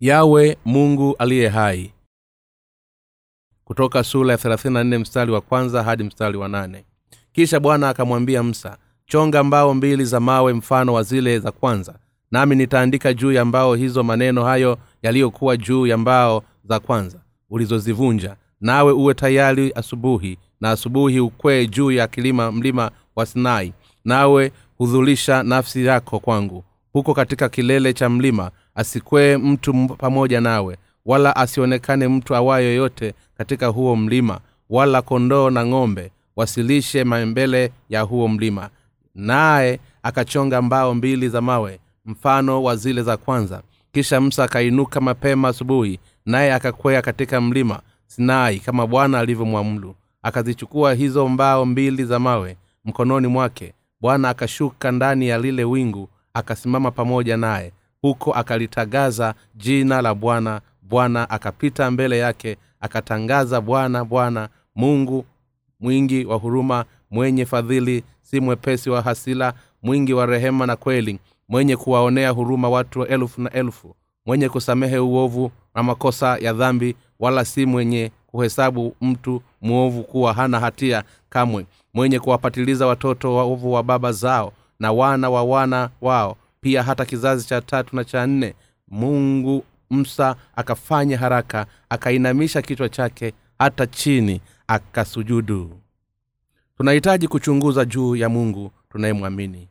yawe mungu aliye hai. Kutoka sura ya 34 mstari wa kwanza hadi mstari wa nane. Kisha bwana akamwambia msa chonga mbao mbili za mawe mfano wa zile za kwanza nami nitaandika juu ya mbao hizo maneno hayo yaliyokuwa juu ya mbao za kwanza ulizozivunja. Nawe uwe tayari asubuhi na asubuhi ukwee juu ya kilima mlima wa sinai. Nawe hudhulisha nafsi yako kwangu huko katika kilele cha mlima asikwee mtu pamoja nawe wala asionekane mtu awaye yoyote katika huo mlima wala kondoo na ng'ombe wasilishe mbele ya huo mlima naye akachonga mbao mbili za mawe mfano wa zile za kwanza. Kisha msa akainuka mapema asubuhi naye akakwea katika mlima sinai kama bwana alivyomwamulu akazichukua hizo mbao mbili za mawe mkononi mwake. Bwana akashuka ndani ya lile wingu akasimama pamoja naye huko akalitagaza jina la bwana. Bwana akapita mbele yake akatangaza bwana bwana mungu mwingi wa huruma mwenye fadhili si mwepesi wa hasila mwingi wa rehema na kweli mwenye kuwaonea huruma watu elfu na elfu mwenye kusamehe uovu na makosa ya dhambi wala si mwenye kuhesabu mtu mwovu kuwa hana hatia kamwe mwenye kuwapatiliza watoto waovu wa baba zao na wana wa wana wao pia hata kizazi cha tatu na cha nne mungu msa akafanya haraka akainamisha kichwa chake hata chini akasujudu. Tunahitaji kuchunguza juu ya mungu tunayemwamini.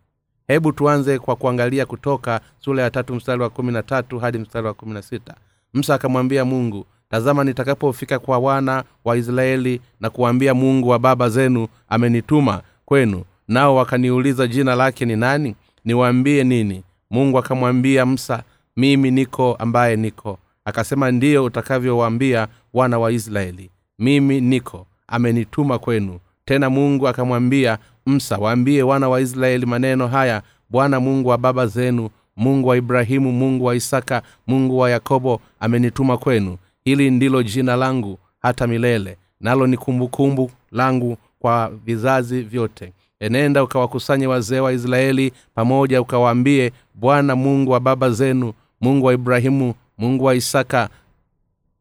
Hebu tuanze kwa kuangalia kutoka sura ya tatu mstari wa kumi na tatu hadi mstari wa kumi na sita. Msa akamwambia mungu tazama nitakapofika kwa wana wa israeli na kuwambia mungu wa baba zenu amenituma kwenu nao wakaniuliza jina lake ni nani niwaambie nini? Mungu akamwambia msa mimi niko ambaye niko. Akasema ndiyo utakavyowaambia wana wa israeli mimi niko amenituma kwenu. Tena mungu akamwambia msa waambie wana wa israeli maneno haya bwana mungu wa baba zenu mungu wa ibrahimu mungu wa isaka mungu wa yakobo amenituma kwenu. Hili ndilo jina langu hata milele nalo ni kumbukumbu langu kwa vizazi vyote enenda ukawakusanye wazee wa israeli pamoja ukawaambie bwana mungu wa baba zenu mungu wa ibrahimu mungu wa isaka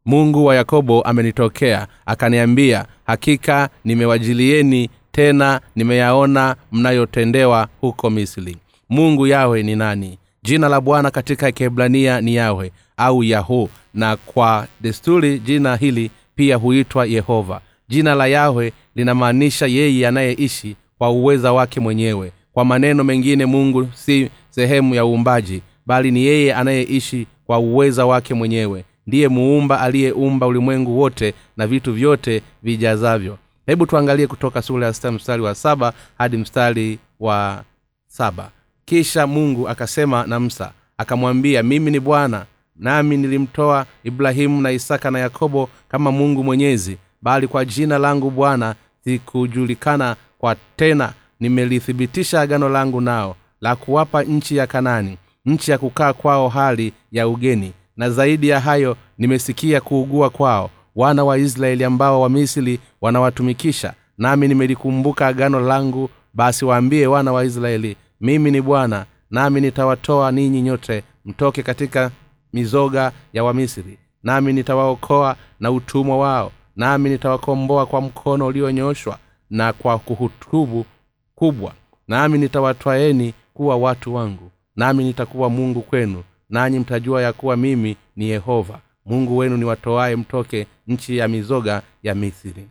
mungu wa yakobo amenitokea akaniambia hakika nimewajilieni tena nimeyaona mnayotendewa huko misri. Mungu yawe ni nani? Jina la bwana katika kiebrania ni yawe au yahu na kwa desturi jina hili pia huitwa yehova. Jina la yahwe linamaanisha yeye anayeishi kwa uweza wake mwenyewe. Kwa maneno mengine mungu si sehemu ya uumbaji bali ni yeye anayeishi kwa uweza wake mwenyewe. Ndiye muumba aliyeumba ulimwengu wote na vitu vyote vijazavyo. Hebu tuangalie kutoka sura ya sita mstari wa saba hadi mstari wa saba. Kisha mungu akasema na msa akamwambia mimi ni bwana nami nilimtoa ibrahimu na isaka na yakobo kama mungu mwenyezi bali kwa jina langu bwana sikujulikana kwa tena nimelithibitisha agano langu nao la kuwapa nchi ya kanani nchi ya kukaa kwao hali ya ugeni. Na zaidi ya hayo nimesikia kuugua kwao wana wa israeli ambao wamisri wanawatumikisha. Nami nimelikumbuka agano langu basi waambie wana wa israeli mimi ni bwana nami nitawatoa ninyi nyote mtoke katika mizoga ya wamisri nami nitawaokoa na utumwa wao nami nitawakomboa kwa mkono ulionyooshwa na kwa kuhutubu kubwa. Nami nitawatwaeni kuwa watu wangu nami nitakuwa mungu kwenu nanyi mtajua ya kuwa mimi ni yehova. Mungu wenu niwatoaye mtoke nchi ya mizoga ya misri.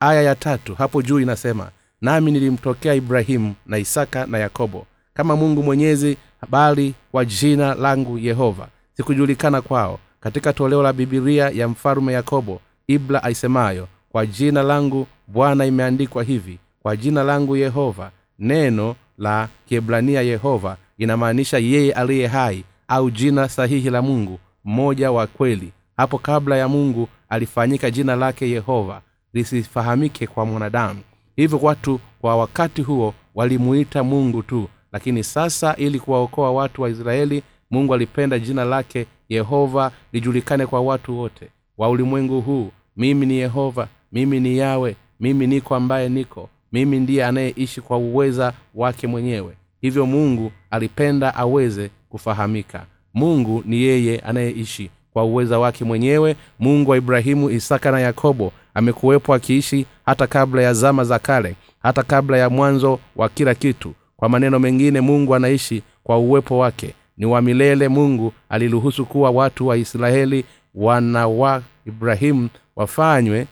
Aya ya tatu hapo juu inasema nami nilimtokea ibrahimu na isaka na yakobo kama mungu mwenyezi bali kwa jina langu yehova. Sikujulikana kwao. Katika toleo la bibilia ya mfalume yakobo ibla aisemayo kwa jina langu bwana imeandikwa hivi. Kwa jina langu yehova neno la kiebrania yehova inamaanisha yeye aliye hai au jina sahihi la mungu mmoja wa kweli. Hapo kabla ya mungu alifanyika jina lake yehova lisifahamike kwa mwanadamu. Hivyo watu kwa wakati huo walimuita mungu tu lakini sasa ili kuwaokoa watu wa israeli mungu alipenda jina lake yehova lijulikane kwa watu wote wa ulimwengu huu. Mimi ni yehova mimi ni yawe mimi niko ambaye niko mimi ndiye anayeishi kwa uweza wake mwenyewe. Hivyo mungu alipenda aweze kufahamika. Mungu ni yeye anayeishi kwa uweza wake mwenyewe. Mungu wa ibrahimu isaka na yakobo amekuwepo akiishi hata kabla ya zama za kale hata kabla ya mwanzo wa kila kitu. Kwa maneno mengine mungu anaishi kwa uwepo wake. Ni wa milele mungu aliruhusu kuwa watu wa israeli wana wa ibrahimu wafanywe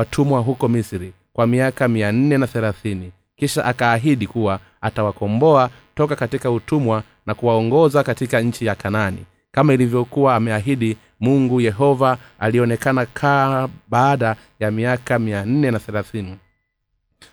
watumwa huko misri kwa miaka mia nne na thelathini. Kisha akaahidi kuwa atawakomboa toka katika utumwa na kuwaongoza katika nchi ya kanani. Kama ilivyokuwa ameahidi mungu yehova alionekana kaa baada ya miaka mia nne na thelathini.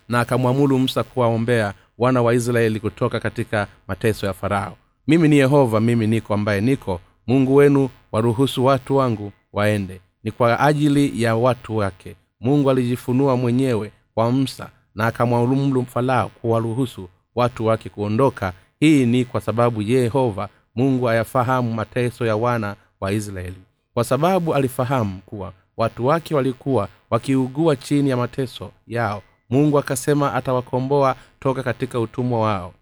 Na akamwamuru musa kuwaombea wana wa israeli kutoka katika mateso ya farao. Mimi ni yehova mimi niko ambaye niko. Mungu wenu waruhusu watu wangu waende. Ni kwa ajili ya watu wake mungu alijifunua mwenyewe kwa msa na akamwamuru farao kuwaruhusu watu wake kuondoka. Hii ni kwa sababu yehova mungu ayafahamu mateso ya wana wa israeli. Kwa sababu alifahamu kuwa watu wake walikuwa wakiugua chini ya mateso yao mungu akasema atawakomboa toka katika utumwa wao.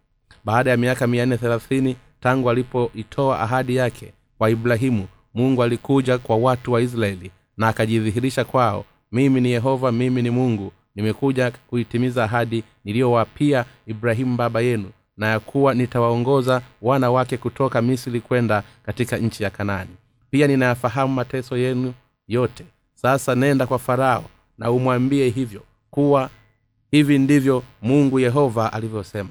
Baada ya miaka mia nne thelathini tangu alipoitoa ahadi yake kwa ibrahimu mungu alikuja kwa watu wa israeli na akajidhihirisha kwao mimi ni yehova mimi ni mungu. Nimekuja kuitimiza ahadi niliyowapia ibrahimu baba yenu na ya kuwa nitawaongoza wana wake kutoka misri kwenda katika nchi ya kanani. Pia ninayafahamu mateso yenu yote. Sasa nenda kwa farao na umwambie hivyo kuwa hivi ndivyo mungu yehova alivyosema.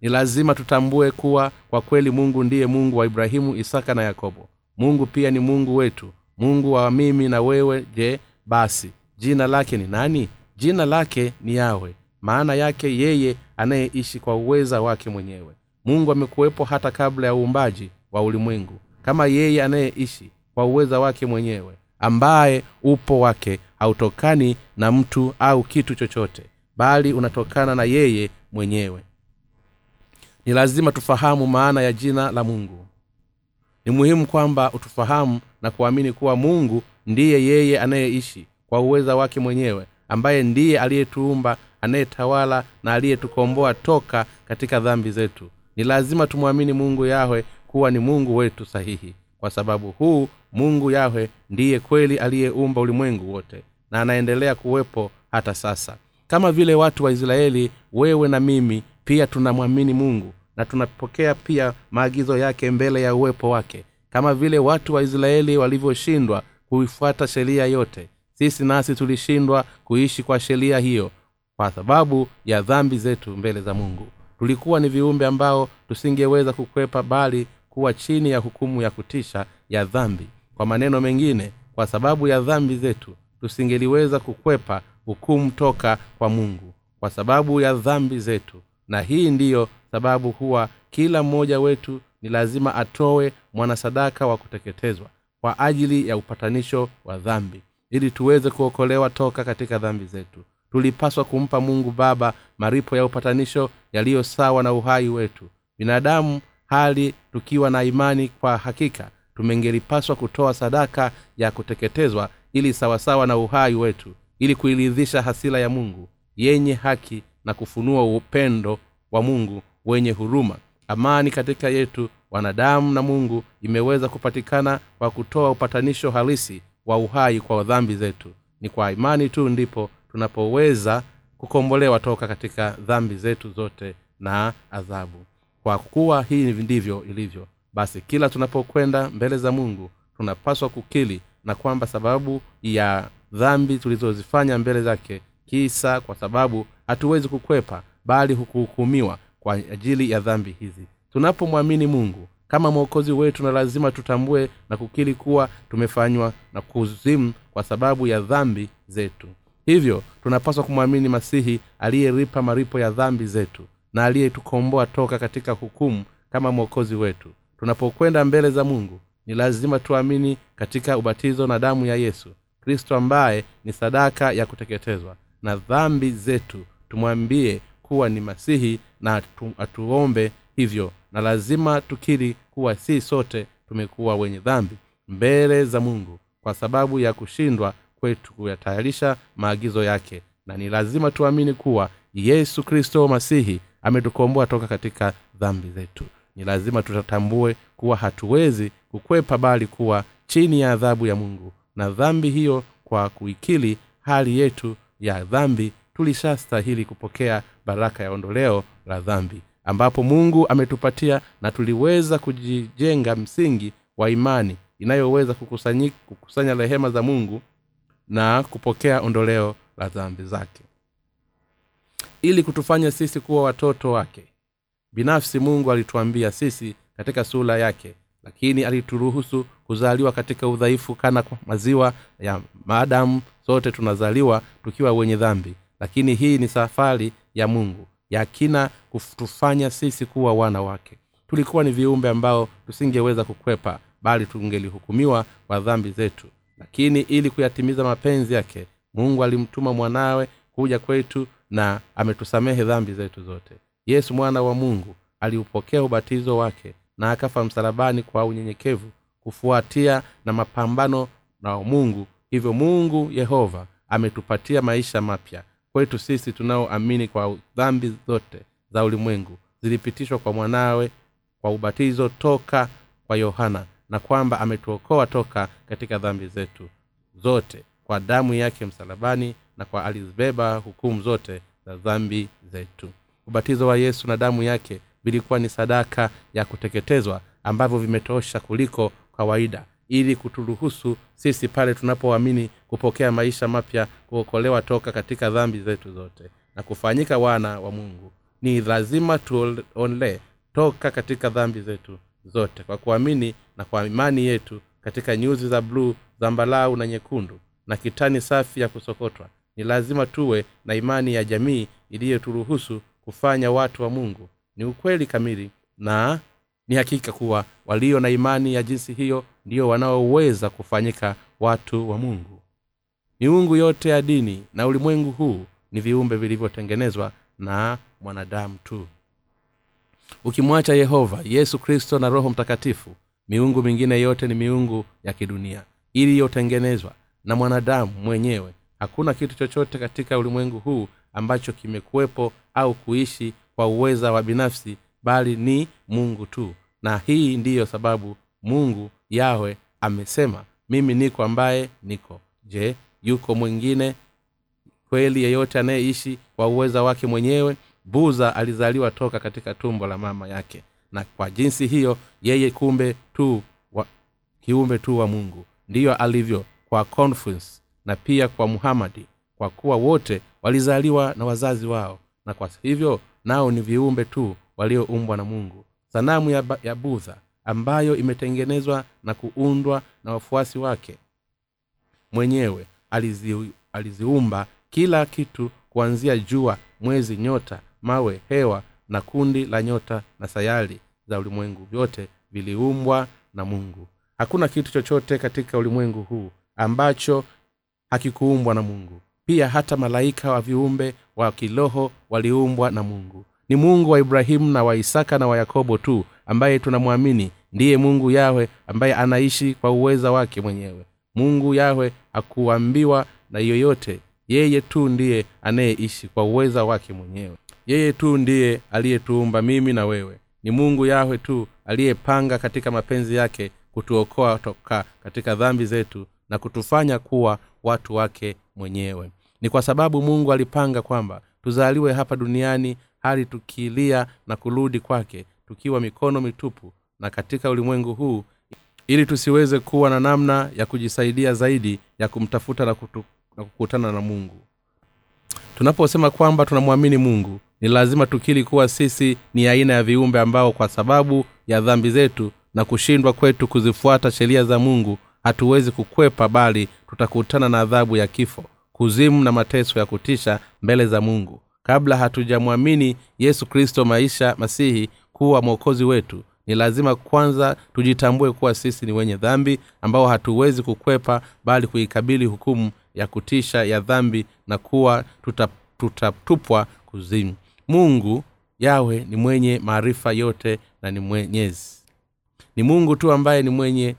Ni lazima tutambue kuwa kwa kweli mungu ndiye mungu wa ibrahimu isaka na yakobo. Mungu pia ni mungu wetu. Mungu wa mimi na wewe je basi jina lake ni nani? Jina lake ni yawe maana yake yeye anayeishi kwa uweza wake mwenyewe. Mungu amekuwepo hata kabla ya uumbaji wa ulimwengu. Kama yeye anayeishi kwa uweza wake mwenyewe ambaye upo wake hautokani na mtu au kitu chochote bali unatokana na yeye mwenyewe. Ni lazima tufahamu maana ya jina la mungu. Ni muhimu kwamba utufahamu na kuamini kuwa mungu ndiye yeye anayeishi kwa uweza wake mwenyewe ambaye ndiye aliyetuumba anayetawala na aliyetukomboa toka katika dhambi zetu. Ni lazima tumwamini mungu yahwe kuwa ni mungu wetu sahihi. Kwa sababu huu mungu yahwe ndiye kweli aliyeumba ulimwengu wote na anaendelea kuwepo hata sasa. Kama vile watu wa israeli wewe na mimi pia tunamwamini mungu na tunapokea pia maagizo yake mbele ya uwepo wake. Kama vile watu wa israeli walivyoshindwa kuifuata sheria yote. Sisi nasi tulishindwa kuishi kwa sheria hiyo kwa sababu ya dhambi zetu mbele za mungu. Tulikuwa ni viumbe ambao tusingeweza kukwepa bali kuwa chini ya hukumu ya kutisha ya dhambi. Kwa maneno mengine kwa sababu ya dhambi zetu tusingeliweza kukwepa hukumu toka kwa mungu. Kwa sababu ya dhambi zetu. Na hii ndiyo sababu huwa kila mmoja wetu ni lazima atowe mwanasadaka wa kuteketezwa kwa ajili ya upatanisho wa dhambi. Ili tuweze kuokolewa toka katika dhambi zetu tulipaswa kumpa mungu baba maripo ya upatanisho yaliyo sawa na uhai wetu. Binadamu hali tukiwa na imani kwa hakika tumengelipaswa kutoa sadaka ya kuteketezwa ili sawasawa na uhai wetu ili kuiridhisha hasila ya mungu yenye haki na kufunua upendo wa mungu wenye huruma. Amani katika yetu wanadamu na mungu imeweza kupatikana kwa kutoa upatanisho halisi wa uhai kwa dhambi zetu. Ni kwa imani tu ndipo tunapoweza kukombolewa toka katika dhambi zetu zote na adhabu. Kwa kuwa hii ndivyo ilivyo basi kila tunapokwenda mbele za mungu tunapaswa kukili na kwamba sababu ya dhambi tulizozifanya mbele zake kisa kwa sababu hatuwezi kukwepa bali hukuhukumiwa kwa ajili ya dhambi hizi tunapomwamini mungu kama mwokozi wetu na lazima tutambue na kukili kuwa tumefanywa na kuzimu kwa sababu ya dhambi zetu. Hivyo tunapaswa kumwamini masihi aliyeripa maripo ya dhambi zetu na aliyetukomboa toka katika hukumu kama mwokozi wetu. Tunapokwenda mbele za mungu ni lazima tuamini katika ubatizo na damu ya yesu kristo ambaye ni sadaka ya kuteketezwa. Na dhambi zetu tumwambie kuwa ni masihi na atu, atuombe hivyo na lazima tukiri kuwa si sote tumekuwa wenye dhambi mbele za mungu kwa sababu ya kushindwa kwetu kuyatayarisha maagizo yake. Na ni lazima tuamini kuwa yesu kristo masihi ametukomboa toka katika dhambi zetu. Ni lazima tutatambue kuwa hatuwezi kukwepa bali kuwa chini ya adhabu ya mungu. Na dhambi hiyo kwa kuikili hali yetu ya dhambi tulishastahili kupokea baraka ya ondoleo la dhambi ambapo mungu ametupatia na tuliweza kujijenga msingi wa imani inayoweza kukusanya rehema za mungu na kupokea ondoleo la dhambi zake. Ili kutufanya sisi kuwa watoto wake binafsi mungu alituambia sisi katika sura yake lakini alituruhusu kuzaliwa katika udhaifu kana kwa maziwa ya maadamu sote tunazaliwa tukiwa wenye dhambi. Lakini hii ni safari ya mungu ya kina kutufanya sisi kuwa wana wake. Tulikuwa ni viumbe ambao tusingeweza kukwepa bali tungelihukumiwa kwa dhambi zetu. Lakini ili kuyatimiza mapenzi yake mungu alimtuma mwanawe kuja kwetu na ametusamehe dhambi zetu zote. Yesu mwana wa mungu aliupokea ubatizo wake na akafa msalabani kwa unyenyekevu kufuatia na mapambano na mungu. Hivyo mungu yehova ametupatia maisha mapya kwetu sisi tunaoamini kwa dhambi zote za ulimwengu zilipitishwa kwa mwanawe kwa ubatizo toka kwa yohana na kwamba ametuokoa toka katika dhambi zetu zote kwa damu yake msalabani na kwa alizibeba hukumu zote za dhambi zetu. Ubatizo wa yesu na damu yake vilikuwa ni sadaka ya kuteketezwa ambavyo vimetosha kuliko kawaida ili kuturuhusu sisi pale tunapoamini kupokea maisha mapya kuokolewa toka katika dhambi zetu zote. Na kufanyika wana wa mungu. Ni lazima tuonlee toka katika dhambi zetu zote kwa kuamini na kwa imani yetu katika nyuzi za bluu zambalau na nyekundu na kitani safi ya kusokotwa. Ni lazima tuwe na imani ya jamii iliyoturuhusu kufanya watu wa mungu. Ni ukweli kamili na ni hakika kuwa walio na imani ya jinsi hiyo ndio wanaoweza kufanyika watu wa mungu. Miungu yote ya dini na ulimwengu huu ni viumbe vilivyotengenezwa na mwanadamu tu. Ukimwacha yehova yesu kristo na roho mtakatifu miungu mingine yote ni miungu ya kidunia iliyotengenezwa na mwanadamu mwenyewe. Hakuna kitu chochote katika ulimwengu huu ambacho kimekuwepo au kuishi kwa uweza wa binafsi bali ni mungu tu. Na hii ndiyo sababu mungu yawe amesema mimi niko ambaye niko. Je yuko mwingine? Kweli yeyote anayeishi kwa uweza wake mwenyewe? Buza alizaliwa toka katika tumbo la mama yake. Na kwa jinsi hiyo yeye kumbe tu wa, kiumbe tu wa mungu. Ndiyo alivyo kwa conference na pia kwa muhamadi kwa kuwa wote walizaliwa na wazazi wao. Na kwa hivyo nao ni viumbe tu walioumbwa na mungu. Sanamu ya, ya budha ambayo imetengenezwa na kuundwa na wafuasi wake mwenyewe alizi, aliziumba kila kitu kuanzia jua mwezi nyota mawe hewa na kundi la nyota na sayari za ulimwengu vyote viliumbwa na mungu. Hakuna kitu chochote katika ulimwengu huu ambacho hakikuumbwa na mungu. Pia hata malaika wa viumbe wa kiroho waliumbwa na mungu ni mungu wa ibrahimu na wa isaka na wa yakobo tu ambaye tunamwamini. Ndiye mungu yahwe ambaye anaishi kwa uweza wake mwenyewe. Mungu yahwe hakuambiwa na yoyote. Yeye tu ndiye anayeishi kwa uweza wake mwenyewe. Yeye tu ndiye aliyetuumba mimi na wewe. Ni mungu yahwe tu aliyepanga katika mapenzi yake kutuokoa toka katika dhambi zetu na kutufanya kuwa watu wake mwenyewe. Ni kwa sababu mungu alipanga kwamba tuzaliwe hapa duniani hali tukilia na kurudi kwake tukiwa mikono mitupu na katika ulimwengu huu ili tusiweze kuwa na namna ya kujisaidia zaidi ya kumtafuta na, kutu, na kukutana na mungu. Tunaposema kwamba tunamwamini mungu ni lazima tukili kuwa sisi ni aina ya viumbe ambao kwa sababu ya dhambi zetu na kushindwa kwetu kuzifuata sheria za mungu hatuwezi kukwepa bali tutakutana na adhabu ya kifo kuzimu na mateso ya kutisha mbele za mungu kabla hatujamwamini yesu kristo maisha masihi kuwa mwokozi wetu ni lazima kwanza tujitambue kuwa sisi ni wenye dhambi ambao hatuwezi kukwepa bali kuikabili hukumu ya kutisha ya dhambi na kuwa tutatupwa tuta kuzimu. Mungu yawe ni mwenye maarifa yote na ni mwenyezi. Ni mungu tu ambaye ni mwenye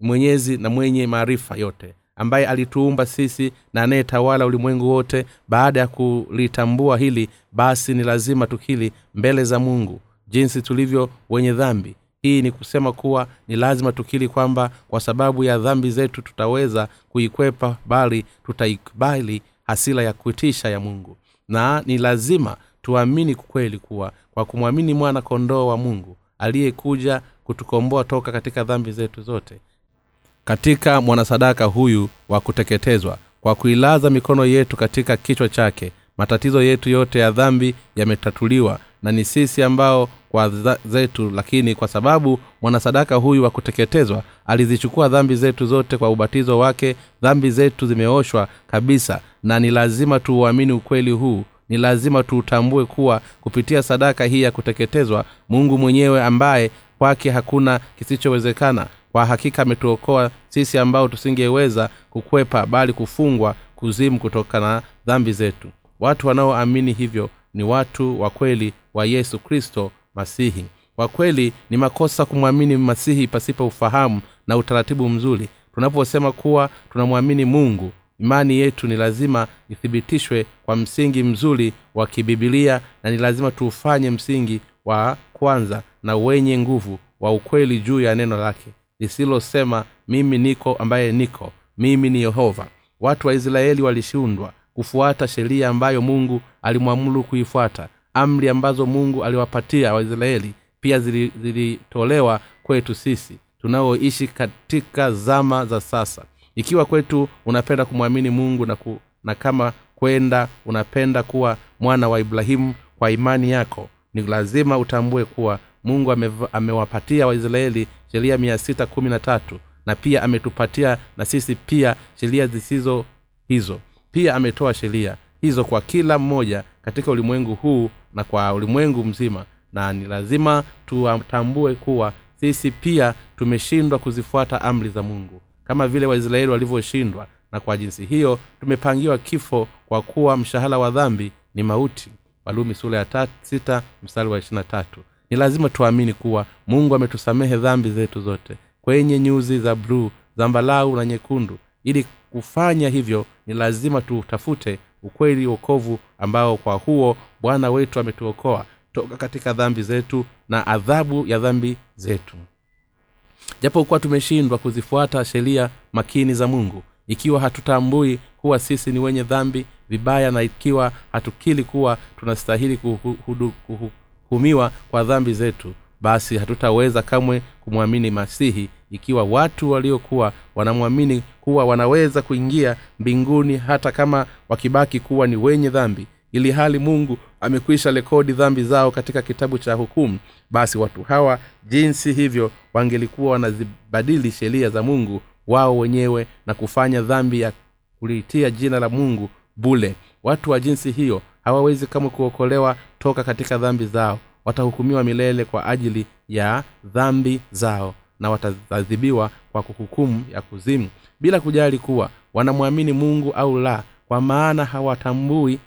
mwenyezi na mwenye maarifa yote ambaye alituumba sisi na anayetawala ulimwengu wote. Baada ya kulitambua hili basi ni lazima tukili mbele za mungu jinsi tulivyo wenye dhambi. Hii ni kusema kuwa ni lazima tukili kwamba kwa sababu ya dhambi zetu tutaweza kuikwepa bali tutaikubali hasila ya kuitisha ya mungu. Na ni lazima tuamini kweli kuwa kwa kumwamini mwana kondoo wa mungu aliyekuja kutukomboa toka katika dhambi zetu zote katika mwanasadaka huyu wa kuteketezwa kwa kuilaza mikono yetu katika kichwa chake. Matatizo yetu yote ya dhambi yametatuliwa na ni sisi ambao kwa zetu lakini kwa sababu mwanasadaka huyu wa kuteketezwa alizichukua dhambi zetu zote kwa ubatizo wake dhambi zetu zimeoshwa kabisa na ni lazima tuuamini ukweli huu. Ni lazima tuutambue kuwa kupitia sadaka hii ya kuteketezwa mungu mwenyewe ambaye kwake hakuna kisichowezekana kwa hakika ametuokoa sisi ambao tusingeweza kukwepa bali kufungwa kuzimu kutokana na dhambi zetu. Watu wanaoamini hivyo ni watu wa kweli wa yesu kristo masihi. Kwa kweli ni makosa kumwamini masihi pasipo ufahamu na utaratibu mzuri. Tunaposema kuwa tunamwamini mungu imani yetu ni lazima ithibitishwe kwa msingi mzuri wa kibibilia na ni lazima tuufanye msingi wa kwanza na wenye nguvu wa ukweli juu ya neno lake lisilosema mimi niko ambaye niko mimi ni yehova. Watu wa israeli walishindwa kufuata sheria ambayo mungu alimwamuru kuifuata. Amri ambazo mungu aliwapatia waisraeli pia zilitolewa kwetu sisi tunaoishi katika zama za sasa. Ikiwa kwetu unapenda kumwamini mungu na, ku, na kama kwenda unapenda kuwa mwana wa ibrahimu kwa imani yako ni lazima utambue kuwa mungu ameva- amewapatia waisraeli sheria mia sita kumi na tatu na pia ametupatia na sisi pia sheria zisizo hizo. Pia ametoa sheria hizo kwa kila mmoja katika ulimwengu huu na kwa ulimwengu mzima na ni lazima tuwatambue kuwa sisi pia tumeshindwa kuzifuata amri za mungu. Kama vile waisraeli walivyoshindwa na kwa jinsi hiyo tumepangiwa kifo kwa kuwa mshahara wa dhambi ni mauti. Walumi sura ya sita mstari wa ishirina tatu ni lazima tuamini kuwa mungu ametusamehe dhambi zetu zote kwenye nyuzi za bluu zambalau na nyekundu. Ili kufanya hivyo ni lazima tutafute ukweli wokovu ambao kwa huo bwana wetu ametuokoa toka katika dhambi zetu na adhabu ya dhambi zetu. Japokuwa tumeshindwa kuzifuata sheria makini za mungu ikiwa hatutambui kuwa sisi ni wenye dhambi vibaya na ikiwa hatukili kuwa tunastahili kuhu- hudu- kuhukumiwa kwa dhambi zetu basi hatutaweza kamwe kumwamini masihi ikiwa watu waliokuwa wanamwamini kuwa wanaweza kuingia mbinguni hata kama wakibaki kuwa ni wenye dhambi. Ili hali mungu amekwisha rekodi dhambi zao katika kitabu cha hukumu basi watu hawa jinsi hivyo wangelikuwa wanazibadili sheria za mungu wao wenyewe na kufanya dhambi ya kuliitia jina la mungu bule. Watu wa jinsi hiyo hawawezi kamwe kuokolewa toka katika dhambi zao. Watahukumiwa milele kwa ajili ya dhambi zao na wataadhibiwa kwa kuhukumu ya kuzimu. Bila kujali kuwa wanamwamini mungu au la kwa maana hawatambui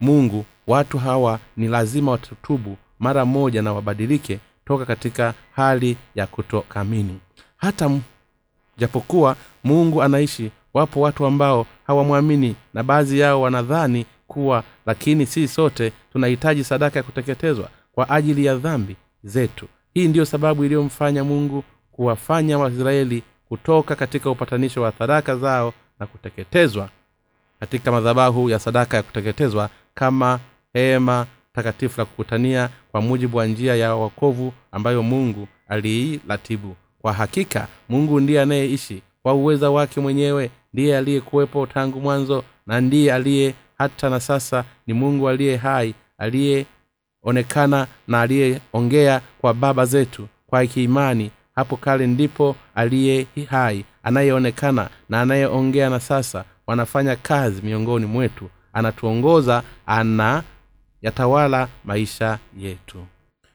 mungu watu hawa ni lazima watutubu mara moja na wabadilike toka katika hali ya kutokamini. Hata japokuwa mungu anaishi wapo watu ambao hawamwamini na baadhi yao wanadhani kuwa lakini si sote tunahitaji sadaka ya kuteketezwa kwa ajili ya dhambi zetu. Hii ndiyo sababu iliyomfanya mungu kuwafanya waisraeli kutoka katika upatanisho wa sadaka zao na kuteketezwa katika madhabahu ya sadaka ya kuteketezwa kama hema takatifu la kukutania kwa mujibu wa njia ya wokovu ambayo mungu aliiratibu. Kwa hakika mungu ndiye anayeishi. Kwa uweza wake mwenyewe ndiye aliyekuwepo tangu mwanzo na ndiye aliye hata na sasa ni mungu aliye hai aliyeonekana na aliyeongea kwa baba zetu kwa kiimani. Hapo kale ndipo aliye hai anayeonekana na anayeongea na sasa wanafanya kazi miongoni mwetu. Anatuongoza ana yatawala maisha yetu.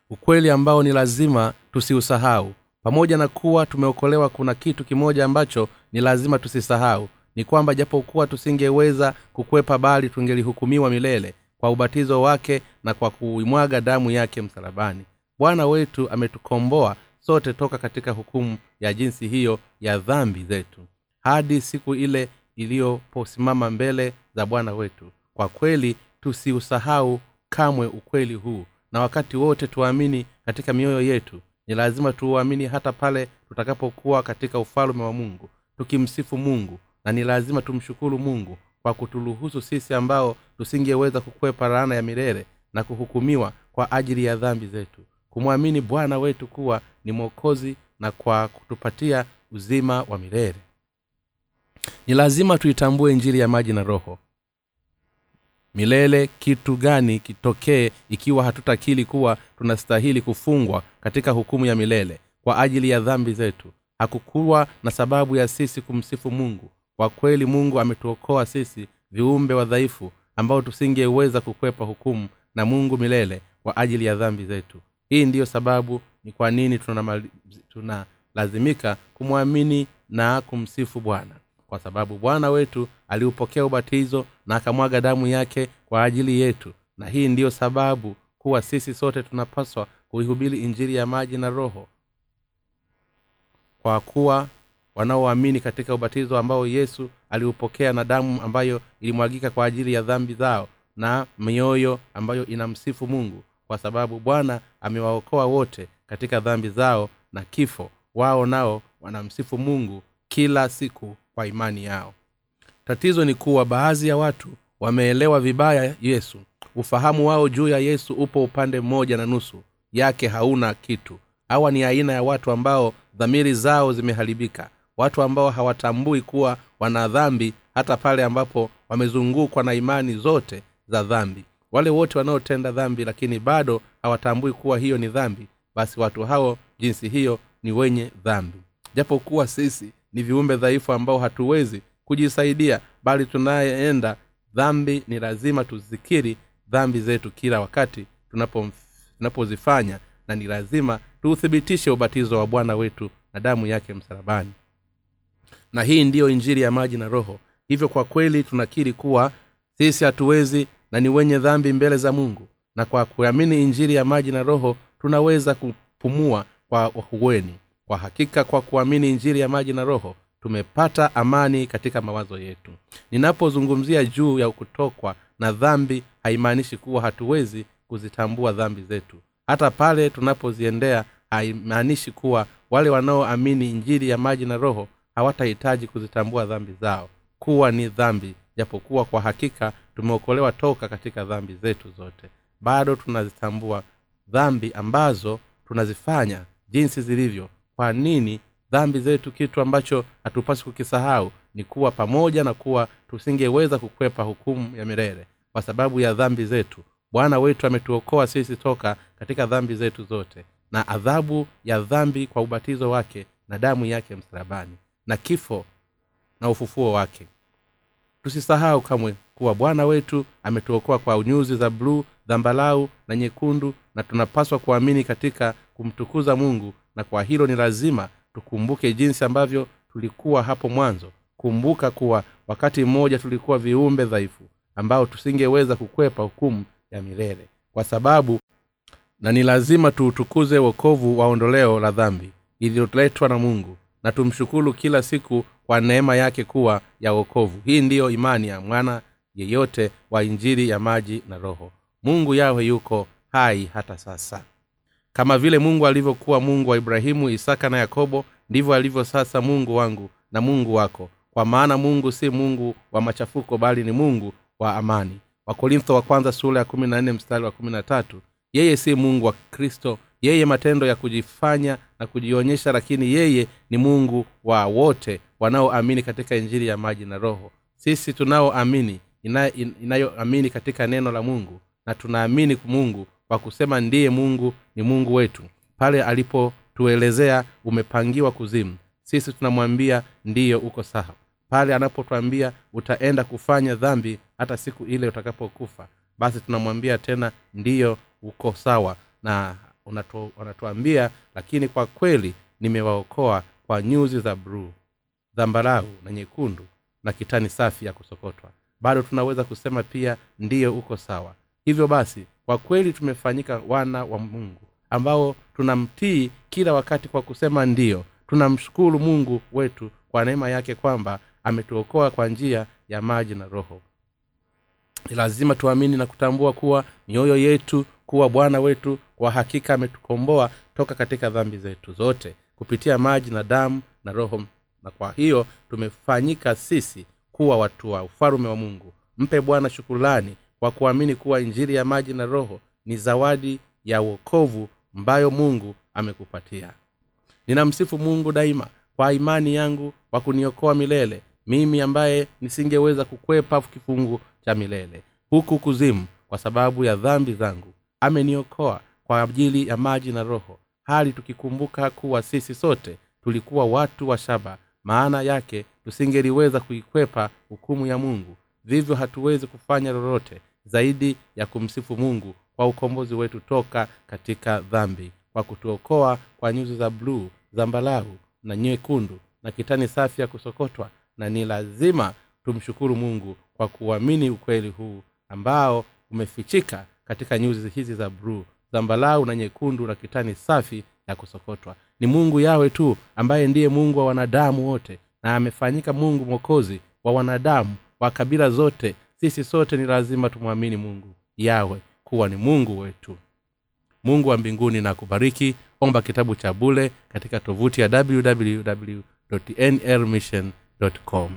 Ukweli ambao ni lazima tusiusahau. Pamoja na kuwa tumeokolewa kuna kitu kimoja ambacho ni lazima tusisahau ni kwamba japokuwa tusingeweza kukwepa bali tungelihukumiwa milele kwa ubatizo wake na kwa kuimwaga damu yake msalabani. Bwana wetu ametukomboa sote toka katika hukumu ya jinsi hiyo ya dhambi zetu hadi siku ile iliyoposimama mbele za bwana wetu. Kwa kweli tusiusahau kamwe ukweli huu na wakati wote tuamini katika mioyo yetu ni lazima tuuamini hata pale tutakapokuwa katika ufalume wa mungu tukimsifu mungu na ni lazima tumshukuru mungu kwa kuturuhusu sisi ambao tusingeweza kukwepa laana ya milele na kuhukumiwa kwa ajili ya dhambi zetu. Kumwamini bwana wetu kuwa ni mwokozi na kwa kutupatia uzima wa milele. Ni lazima tuitambue njiri ya maji na roho. Milele kitu gani kitokee ikiwa hatutakili kuwa tunastahili kufungwa katika hukumu ya milele kwa ajili ya dhambi zetu? Hakukuwa na sababu ya sisi kumsifu mungu kwa kweli mungu ametuokoa sisi viumbe wadhaifu ambao tusingeweza kukwepa hukumu na mungu milele kwa ajili ya dhambi zetu. Hii ndiyo sababu ni kwa nini tunalazimika tuna kumwamini na kumsifu bwana. Kwa sababu bwana wetu aliupokea ubatizo na akamwaga damu yake kwa ajili yetu. Na hii ndiyo sababu kuwa sisi sote tunapaswa kuihubiri injiri ya maji na roho. Kwa kuwa wanaoamini katika ubatizo ambao yesu aliupokea na damu ambayo ilimwagika kwa ajili ya dhambi zao na mioyo ambayo inamsifu mungu kwa sababu bwana amewaokoa wote katika dhambi zao na kifo. Wao nao wanamsifu mungu kila siku kwa imani yao. Tatizo ni kuwa baadhi ya watu wameelewa vibaya yesu. Ufahamu wao juu ya yesu upo upande mmoja na nusu. Yake hauna kitu. Hawa ni aina ya watu ambao dhamiri zao zimeharibika watu ambao hawatambui kuwa wana dhambi hata pale ambapo wamezungukwa na imani zote za dhambi. Wale wote wanaotenda dhambi lakini bado hawatambui kuwa hiyo ni dhambi basi watu hao jinsi hiyo ni wenye dhambi. Japokuwa sisi ni viumbe dhaifu ambao hatuwezi kujisaidia bali tunayeenda dhambi ni lazima tuzikiri dhambi zetu kila wakati tunapozifanya tunapo na ni lazima tuuthibitishe ubatizo wa bwana wetu na damu yake msalabani na hii ndiyo injiri ya maji na roho. Hivyo kwa kweli tunakiri kuwa sisi hatuwezi na ni wenye dhambi mbele za mungu. Na kwa kuamini injiri ya maji na roho tunaweza kupumua kwa huweni kwa hakika kwa kuamini injiri ya maji na roho tumepata amani katika mawazo yetu. Ninapozungumzia juu ya kutokwa na dhambi haimaanishi kuwa hatuwezi kuzitambua dhambi zetu. Hata pale tunapoziendea haimaanishi kuwa wale wanaoamini injiri ya maji na roho hawatahitaji kuzitambua dhambi zao kuwa ni dhambi japokuwa kwa hakika tumeokolewa toka katika dhambi zetu zote. Bado tunazitambua dhambi ambazo tunazifanya jinsi zilivyo. Kwa nini dhambi zetu kitu ambacho hatupasi kukisahau ni kuwa pamoja na kuwa tusingeweza kukwepa hukumu ya milele? Kwa sababu ya dhambi zetu bwana wetu ametuokoa sisi toka katika dhambi zetu zote. Na adhabu ya dhambi kwa ubatizo wake na damu yake msalabani na kifo na ufufuo wake. Tusisahau kamwe kuwa bwana wetu ametuokoa kwa unyuzi za bluu dhambalau na nyekundu na tunapaswa kuamini katika kumtukuza mungu na kwa hilo ni lazima tukumbuke jinsi ambavyo tulikuwa hapo mwanzo. Kumbuka kuwa wakati mmoja tulikuwa viumbe dhaifu ambao tusingeweza kukwepa hukumu ya milele. Kwa sababu na ni lazima tuutukuze wokovu wa ondoleo la dhambi iliyoletwa na mungu na tumshukuru kila siku kwa neema yake kuwa ya wokovu. Hii ndiyo imani ya mwana yeyote wa injili ya maji na roho. Mungu yawe yuko hai hata sasa. Kama vile mungu alivyokuwa mungu wa ibrahimu isaka na yakobo ndivyo alivyo sasa mungu wangu na mungu wako. Kwa maana mungu si mungu wa machafuko bali ni mungu wa amani. Wakorintho wa kwanza sura ya kumi na nne mstari wa kumi na tatu yeye si mungu wa kristo yeye matendo ya kujifanya na kujionyesha lakini yeye ni mungu wa wote wanaoamini katika injili ya maji na roho. Sisi tunaoamini inayoamini katika neno la mungu na tunaamini mungu kwa kusema ndiye mungu ni mungu wetu. Pale alipotuelezea umepangiwa kuzimu sisi tunamwambia ndiyo uko sawa. Pale anapotwambia utaenda kufanya dhambi hata siku ile utakapokufa basi tunamwambia tena ndiyo uko sawa. Na unatuambia lakini kwa kweli nimewaokoa kwa nyuzi za bruu dhambarau na nyekundu na kitani safi ya kusokotwa. Bado tunaweza kusema pia ndiyo uko sawa. Hivyo basi kwa kweli tumefanyika wana wa mungu ambao tunamtii kila wakati kwa kusema ndiyo. Tunamshukuru mungu wetu kwa neema yake kwamba ametuokoa kwa njia ya maji na roho. Ni lazima tuamini na kutambua kuwa mioyo yetu kuwa bwana wetu kwa hakika ametukomboa toka katika dhambi zetu zote kupitia maji na damu na roho na kwa hiyo tumefanyika sisi kuwa watu wa ufalume wa mungu. Mpe bwana shukulani kwa kuamini kuwa injiri ya maji na roho ni zawadi ya uokovu ambayo mungu amekupatia. Ninamsifu mungu daima kwa imani yangu kwa kuniokoa milele mimi ambaye nisingeweza kukwepa kifungu cha milele huku kuzimu kwa sababu ya dhambi zangu ameniokoa kwa ajili ya maji na roho hali tukikumbuka kuwa sisi sote tulikuwa watu wa shaba maana yake tusingeliweza kuikwepa hukumu ya mungu. Vivyo hatuwezi kufanya lolote zaidi ya kumsifu mungu kwa ukombozi wetu toka katika dhambi kwa kutuokoa kwa nyuzi za bluu zambalau na nyekundu na kitani safi ya kusokotwa na ni lazima tumshukuru mungu kwa kuamini ukweli huu ambao umefichika katika nyuzi hizi za bluu zambalau na nyekundu na kitani safi ya kusokotwa. Ni mungu yawe tu ambaye ndiye mungu wa wanadamu wote na amefanyika mungu mwokozi wa wanadamu wa kabila zote. Sisi sote ni lazima tumwamini mungu yawe kuwa ni mungu wetu. Mungu wa mbinguni na kubariki. Omba kitabu cha bule katika tovuti ya www nrmission com